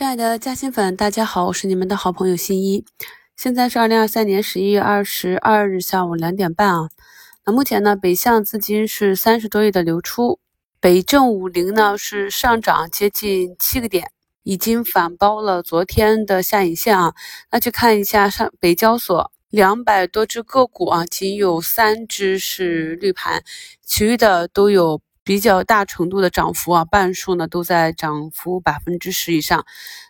亲爱的嘉兴粉，大家好，我是你们的好朋友新一。现在是二零二三年十一月二十二日下午两点半啊。那目前呢，北向资金是三十多亿的流出，北证五零呢是上涨接近七个点，已经反包了昨天的下影线啊。那去看一下上北交所两百多只个股啊，仅有三只是绿盘，其余的都有。比较大程度的涨幅啊，半数呢都在涨幅百分之十以上。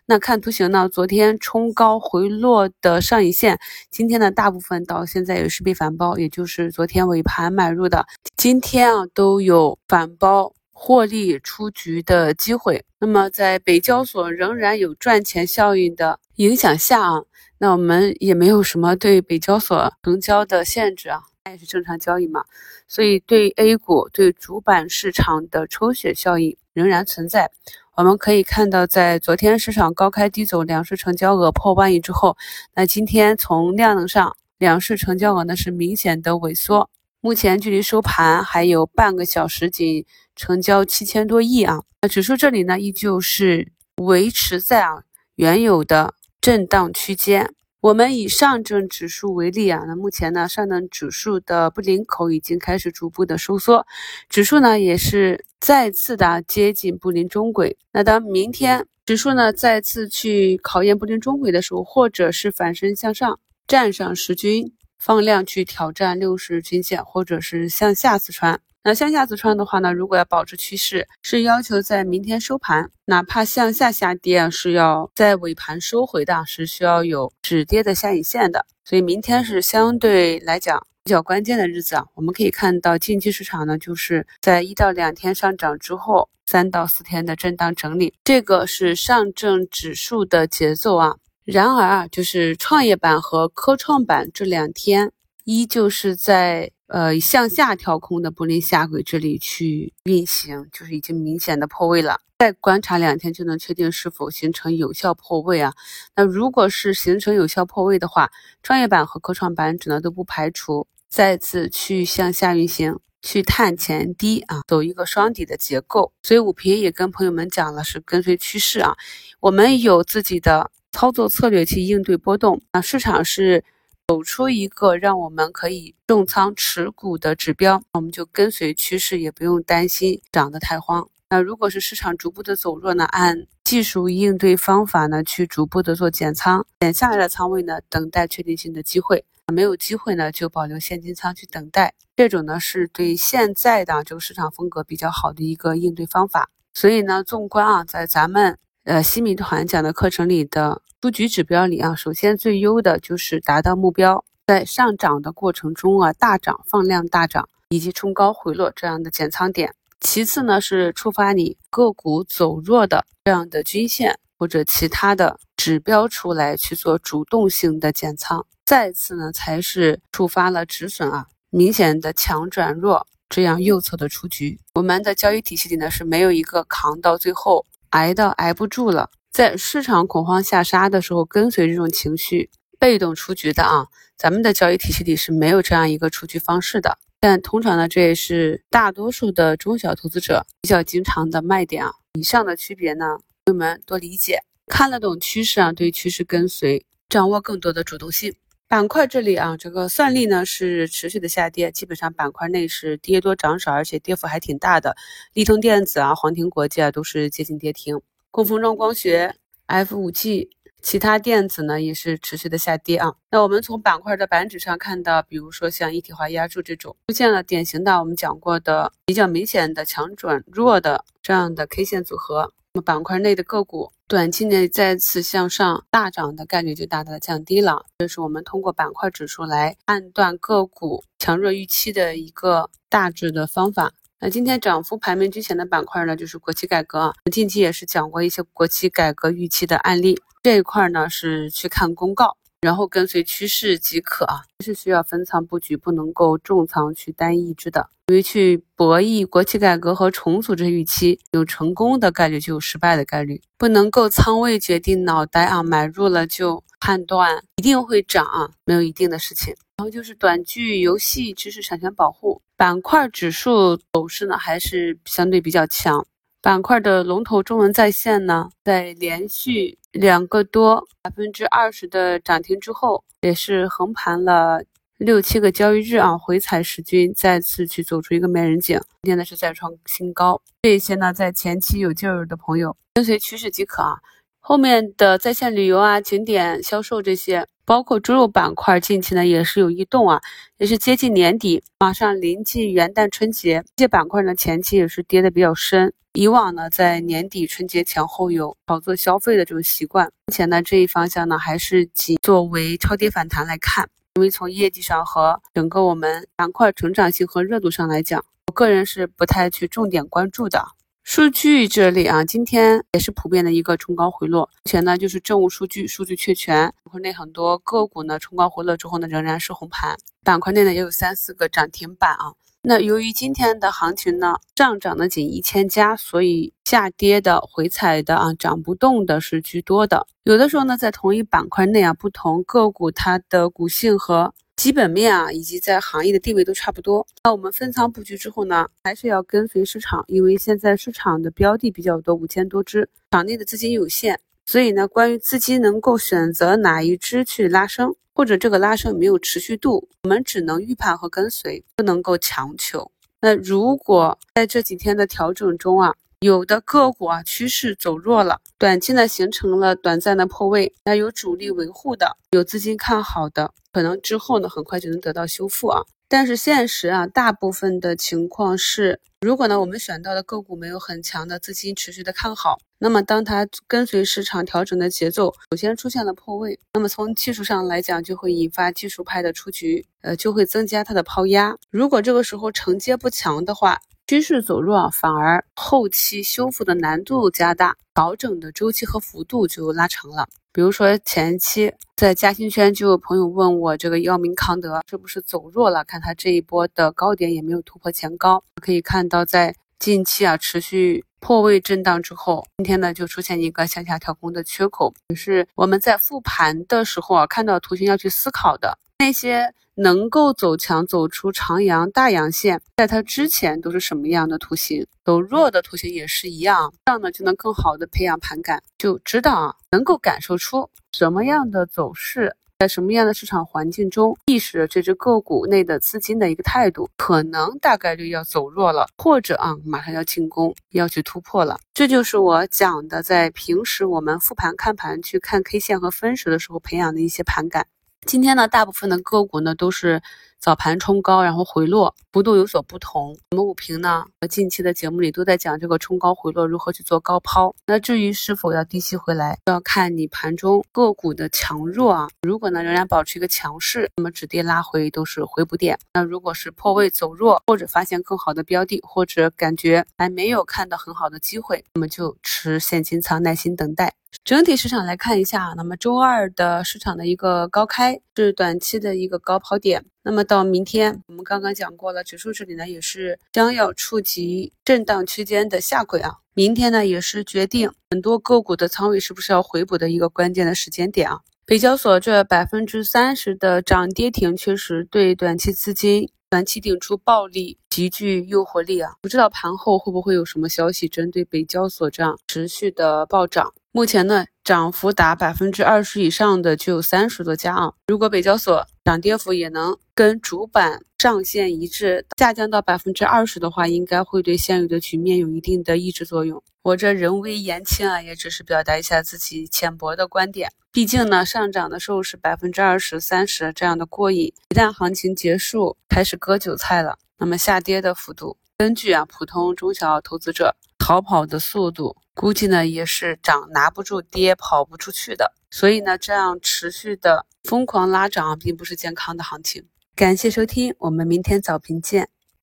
那看图形呢，昨天冲高回落的上影线，今天呢大部分到现在也是被反包，也就是昨天尾盘买入的，今天啊都有反包获利出局的机会。那么在北交所仍然有赚钱效应的影响下啊，那我们也没有什么对北交所成交的限制啊。它也是正常交易嘛，所以对 A 股对主板市场的抽血效应仍然存在。我们可以看到，在昨天市场高开低走，两市成交额破万亿之后，那今天从量能上，两市成交额呢是明显的萎缩。目前距离收盘还有半个小时，仅成交七千多亿啊。那指数这里呢，依旧是维持在啊原有的震荡区间。我们以上证指数为例啊，那目前呢，上证指数的布林口已经开始逐步的收缩，指数呢也是再次的接近布林中轨。那当明天指数呢再次去考验布林中轨的时候，或者是反身向上站上十均，放量去挑战六十均线，或者是向下刺穿。那向下走穿的话呢，如果要保持趋势，是要求在明天收盘，哪怕向下下跌啊，是要在尾盘收回的，是需要有止跌的下影线的。所以明天是相对来讲比较关键的日子啊。我们可以看到近期市场呢，就是在一到两天上涨之后，三到四天的震荡整理，这个是上证指数的节奏啊。然而啊，就是创业板和科创板这两天依旧是在。呃，向下跳空的布林下轨这里去运行，就是已经明显的破位了。再观察两天就能确定是否形成有效破位啊。那如果是形成有效破位的话，创业板和科创板指呢都不排除再次去向下运行，去探前低啊，走一个双底的结构。所以五平也跟朋友们讲了，是跟随趋势啊。我们有自己的操作策略去应对波动啊，市场是。走出一个让我们可以重仓持股的指标，我们就跟随趋势，也不用担心涨得太慌。那如果是市场逐步的走弱呢，按技术应对方法呢，去逐步的做减仓，减下来的仓位呢，等待确定性的机会。没有机会呢，就保留现金仓去等待。这种呢，是对现在的这个市场风格比较好的一个应对方法。所以呢，纵观啊，在咱们呃新米团讲的课程里的。出局指标里啊，首先最优的就是达到目标，在上涨的过程中啊，大涨放量大涨，以及冲高回落这样的减仓点。其次呢，是触发你个股走弱的这样的均线或者其他的指标出来去做主动性的减仓。再次呢，才是触发了止损啊，明显的强转弱这样右侧的出局。我们的交易体系里呢，是没有一个扛到最后挨到挨不住了。在市场恐慌下杀的时候，跟随这种情绪被动出局的啊，咱们的交易体系里是没有这样一个出局方式的。但通常呢，这也是大多数的中小投资者比较经常的卖点啊。以上的区别呢，朋友们多理解，看得懂趋势啊，对趋势跟随，掌握更多的主动性。板块这里啊，这个算力呢是持续的下跌，基本上板块内是跌多涨少，而且跌幅还挺大的。立通电子啊，黄庭国际啊，都是接近跌停。供封装光学、F 五 G，其他电子呢也是持续的下跌啊。那我们从板块的板指上看到，比如说像一体化压铸这种，出现了典型的我们讲过的比较明显的强转弱的这样的 K 线组合，那么板块内的个股短期内再次向上大涨的概率就大大降低了。这是我们通过板块指数来判断个股强弱预期的一个大致的方法。那今天涨幅排名之前的板块呢，就是国企改革。近期也是讲过一些国企改革预期的案例，这一块呢是去看公告，然后跟随趋势即可啊，是需要分仓布局，不能够重仓去单一只的。因为去博弈国企改革和重组这预期，有成功的概率就有失败的概率，不能够仓位决定脑袋啊，买入了就判断一定会涨啊，没有一定的事情。然后就是短剧、游戏、知识产权保护板块指数走势呢，还是相对比较强。板块的龙头中文在线呢，在连续两个多百分之二十的涨停之后，也是横盘了六七个交易日啊，回踩十均，再次去走出一个美人颈，今天呢是再创新高。这些呢，在前期有劲儿的朋友，跟随趋势即可啊。后面的在线旅游啊、景点销售这些，包括猪肉板块，近期呢也是有异动啊，也是接近年底，马上临近元旦春节，这些板块呢前期也是跌的比较深。以往呢，在年底春节前后有炒作消费的这种习惯，目前呢这一方向呢还是仅作为超跌反弹来看，因为从业绩上和整个我们板块成长性和热度上来讲，我个人是不太去重点关注的。数据这里啊，今天也是普遍的一个冲高回落。目前呢，就是政务数据数据确权，板块内很多个股呢冲高回落之后呢，仍然是红盘。板块内呢也有三四个涨停板啊。那由于今天的行情呢上涨的仅一千家，所以下跌的回踩的啊涨不动的是居多的。有的时候呢，在同一板块内啊，不同个股它的股性和。基本面啊，以及在行业的地位都差不多。那我们分仓布局之后呢，还是要跟随市场，因为现在市场的标的比较多，五千多只，场内的资金有限，所以呢，关于资金能够选择哪一只去拉升，或者这个拉升没有持续度，我们只能预判和跟随，不能够强求。那如果在这几天的调整中啊，有的个股啊趋势走弱了，短期呢形成了短暂的破位，那有主力维护的，有资金看好的。可能之后呢，很快就能得到修复啊。但是现实啊，大部分的情况是，如果呢我们选到的个股没有很强的资金持续的看好，那么当它跟随市场调整的节奏，首先出现了破位，那么从技术上来讲，就会引发技术派的出局，呃，就会增加它的抛压。如果这个时候承接不强的话，趋势走弱，反而后期修复的难度加大，调整的周期和幅度就拉长了。比如说前期在嘉兴圈就有朋友问我，这个药明康德是不是走弱了？看它这一波的高点也没有突破前高，可以看到在近期啊持续破位震荡之后，今天呢就出现一个向下跳空的缺口，也是我们在复盘的时候啊看到图形要去思考的那些。能够走强走出长阳大阳线，在它之前都是什么样的图形？走弱的图形也是一样，这样呢就能更好的培养盘感，就知道啊，能够感受出什么样的走势，在什么样的市场环境中，意识着这只个股内的资金的一个态度，可能大概率要走弱了，或者啊马上要进攻，要去突破了。这就是我讲的，在平时我们复盘看盘去看 K 线和分时的时候培养的一些盘感。今天呢，大部分的个股呢都是早盘冲高，然后回落，幅度有所不同。我们五评呢和近期的节目里都在讲这个冲高回落如何去做高抛。那至于是否要低吸回来，要看你盘中个股的强弱啊。如果呢仍然保持一个强势，那么止跌拉回都是回补点。那如果是破位走弱，或者发现更好的标的，或者感觉还没有看到很好的机会，那么就持现金仓，耐心等待。整体市场来看一下，那么周二的市场的一个高开是短期的一个高抛点。那么到明天，我们刚刚讲过了，指数这里呢也是将要触及震荡区间的下轨啊。明天呢也是决定很多个股的仓位是不是要回补的一个关键的时间点啊。北交所这百分之三十的涨跌停，确实对短期资金。短期顶出暴利，极具诱惑力啊！不知道盘后会不会有什么消息针对北交所这样持续的暴涨？目前呢，涨幅达百分之二十以上的就有三十多家啊。如果北交所涨跌幅也能跟主板上限一致，下降到百分之二十的话，应该会对现有的局面有一定的抑制作用。我这人微言轻啊，也只是表达一下自己浅薄的观点。毕竟呢，上涨的时候是百分之二十三十这样的过瘾，一旦行情结束，开始割韭菜了，那么下跌的幅度，根据啊普通中小投资者逃跑的速度，估计呢也是涨拿不住，跌跑不出去的。所以呢，这样持续的疯狂拉涨，并不是健康的行情。感谢收听，我们明天早评见。